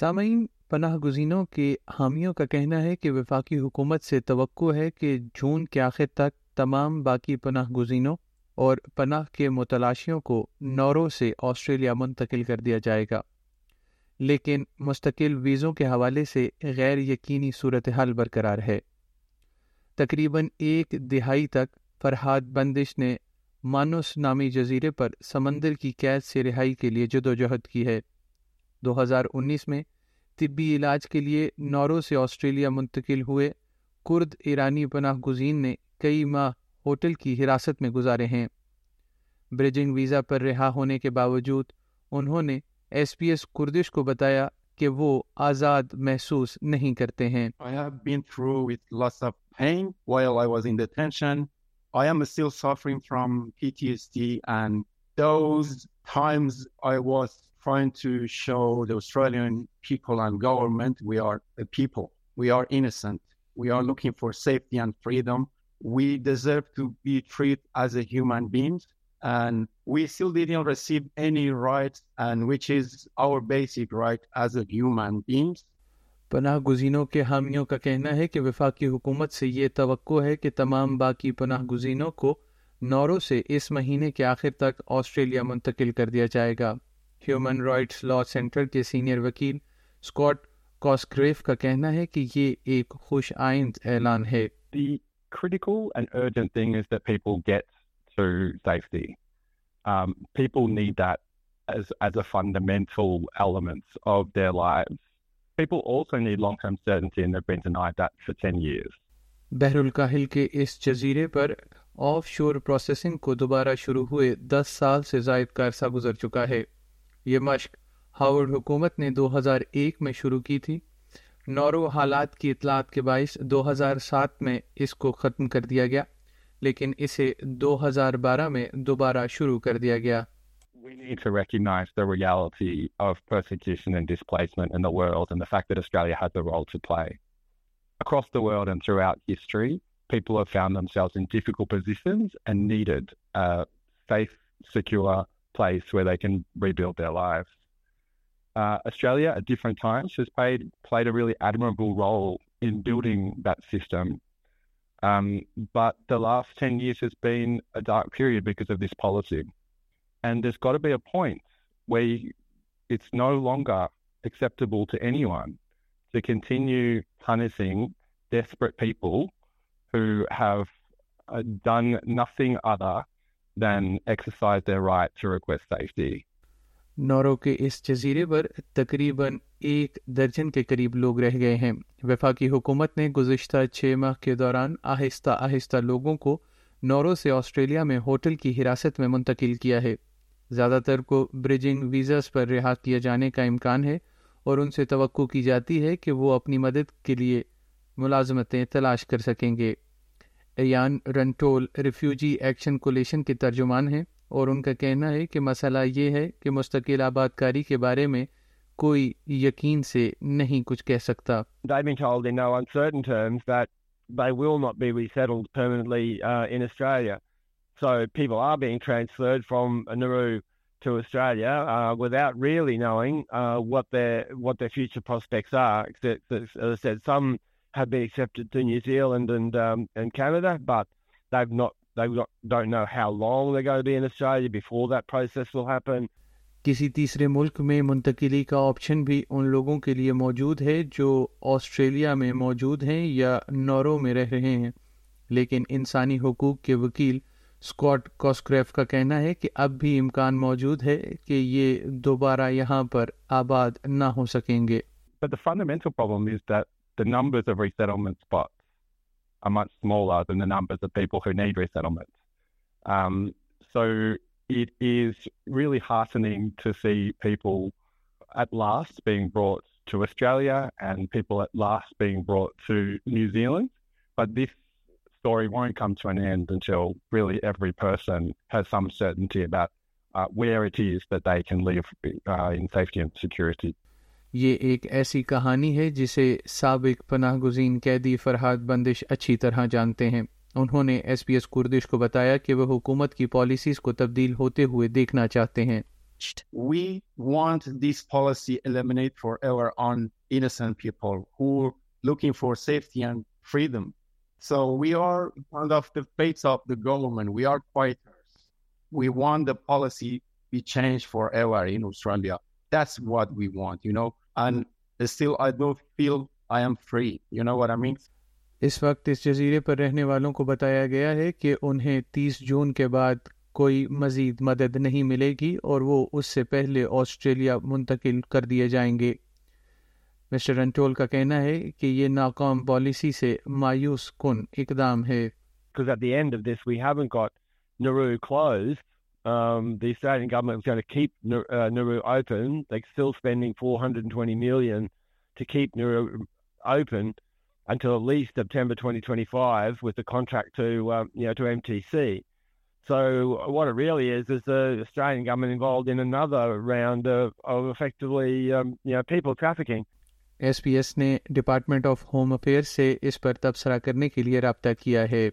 سامعین پناہ گزینوں کے حامیوں کا کہنا ہے کہ وفاقی حکومت سے توقع ہے کہ جون کے آخر تک تمام باقی پناہ گزینوں اور پناہ کے متلاشیوں کو نورو سے آسٹریلیا منتقل کر دیا جائے گا لیکن مستقل ویزوں کے حوالے سے غیر یقینی صورتحال برقرار ہے تقریباً ایک دہائی تک فرحاد بندش نے مانوس نامی جزیرے پر سمندر کی قید سے رہائی کے لیے جدوجہد کی ہے دو ہزار انیس میں طبی علاج کے لیے نورو سے آسٹریلیا منتقل ہوئے کرد ایرانی پناہ گزین نے کئی ماہ ہوٹل کی حراست میں گزارے ہیں بریجنگ ویزا پر رہا ہونے کے باوجود انہوں نے ایس پی ایس کردش کو بتایا کہ وہ آزاد محسوس نہیں کرتے ہیں I have been through with lots of pain while I was in detention. I am still suffering from PTSD and those times I was trying to show the Australian people and government we are a people. We are innocent. We are looking for safety and freedom. We deserve to be treated as a human being. And we still didn't receive any rights, and which is our basic right as a human beings. پناہ گزینوں کے حامیوں کا کہنا ہے کہ وفاقی حکومت سے یہ توقع ہے کہ تمام باقی پناہ گزینوں کو نورو سے اس مہینے کے آخر تک آسٹریلیا منتقل کر دیا جائے گا ہیومن رائٹس لا سینٹر کے سینئر وکیل اسکاٹ کاسکریف کا کہنا ہے کہ یہ ایک خوش آئند اعلان ہے بحر الکاہل کے اس جزیرے پر آف شور پروسیسنگ کو دوبارہ شروع ہوئے دس سال سے زائد کا عرصہ گزر چکا ہے یہ مشق ہاورڈ حکومت نے دو ہزار ایک میں شروع کی تھی نورو حالات کی اطلاعات کے باعث دو دو ہزار ہزار سات میں میں اس کو ختم کر کر دیا دیا گیا گیا لیکن اسے بارہ دوبارہ شروع پوائنٹس نٹ لانگا ایکسپٹبل ٹو ایم لیکن سینیئر نفنگ نورو کے اس جزیرے پر تقریباً ایک درجن کے قریب لوگ رہ گئے ہیں وفاقی حکومت نے گزشتہ چھ ماہ کے دوران آہستہ آہستہ لوگوں کو نورو سے آسٹریلیا میں ہوٹل کی حراست میں منتقل کیا ہے زیادہ تر کو بریجنگ ویزاز پر رہا کیا جانے کا امکان ہے اور ان سے توقع کی جاتی ہے کہ وہ اپنی مدد کے لیے ملازمتیں تلاش کر سکیں گے Ian Rintoul refugee action coalition کے ترجمان ہیں اور ان کا کہنا ہے کہ مسئلہ یہ ہے کہ مستقل آباد کاری کے بارے میں کوئی یقین سے نہیں کچھ کہہ سکتا they will not be resettled permanently uh, in Australia. So people are being transferred from Nauru to Australia uh, without really knowing uh, what their what their future prospects are. As I said, some have been accepted to New Zealand and um, and Canada, but they've not they don't know how long they're going to be in Australia before that process will happen. کسی تیسرے ملک میں منتقلی کا option بھی ان لوگوں کے لیے موجود ہے جو آسٹریلیا میں موجود ہیں یا نورو میں رہ رہے ہیں لیکن انسانی حقوق کے وکیل اسکاٹ کاسکریف کا کہنا ہے کہ اب بھی امکان موجود ہے کہ یہ دوبارہ یہاں پر آباد نہ ہو سکیں گے But the fundamental problem is that number سے مواد نمبر پھو نئی بہتر ہر ٹو سی پو at last Pam brought to Australia یہ ایک ایسی کہانی ہے جسے سابق پناہ گزین قیدی فرحاد بندش اچھی طرح جانتے ہیں انہوں نے ایس ایس پی کردش کو کو بتایا کہ وہ حکومت کی پالیسیز تبدیل ہوتے ہوئے دیکھنا چاہتے ہیں That's what what we want, you mm. You know. know And still, I I I don't feel am free. mean? اس اس وقت جزیرے پر رہنے والوں کو بتایا گیا ہے کہ انہیں تیس جون کے بعد کوئی مزید مدد نہیں ملے گی اور وہ اس سے پہلے آسٹریلیا منتقل کر دیے جائیں گے مسٹر کا کہنا ہے کہ یہ ناکام پالیسی سے مایوس کن اقدام ہے um, the Australian government was going to keep uh, Nauru open. They're still spending 420 million to keep Nauru open until at least September 2025 with the contract to uh, you know to MTC. So what it really is is the Australian government involved in another round of, of effectively um, you know people trafficking. SBS نے department of home affair سے اس پر تبصرہ کرنے کے لیے رابطہ کیا ہے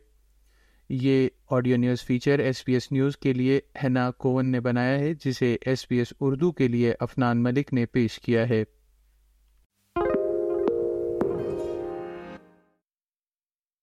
یہ audio news feature S B S news کے لیے حنا کوون نے بنایا ہے جسے ایس بی ایس اردو کے لیے افنان ملک نے پیش کیا ہے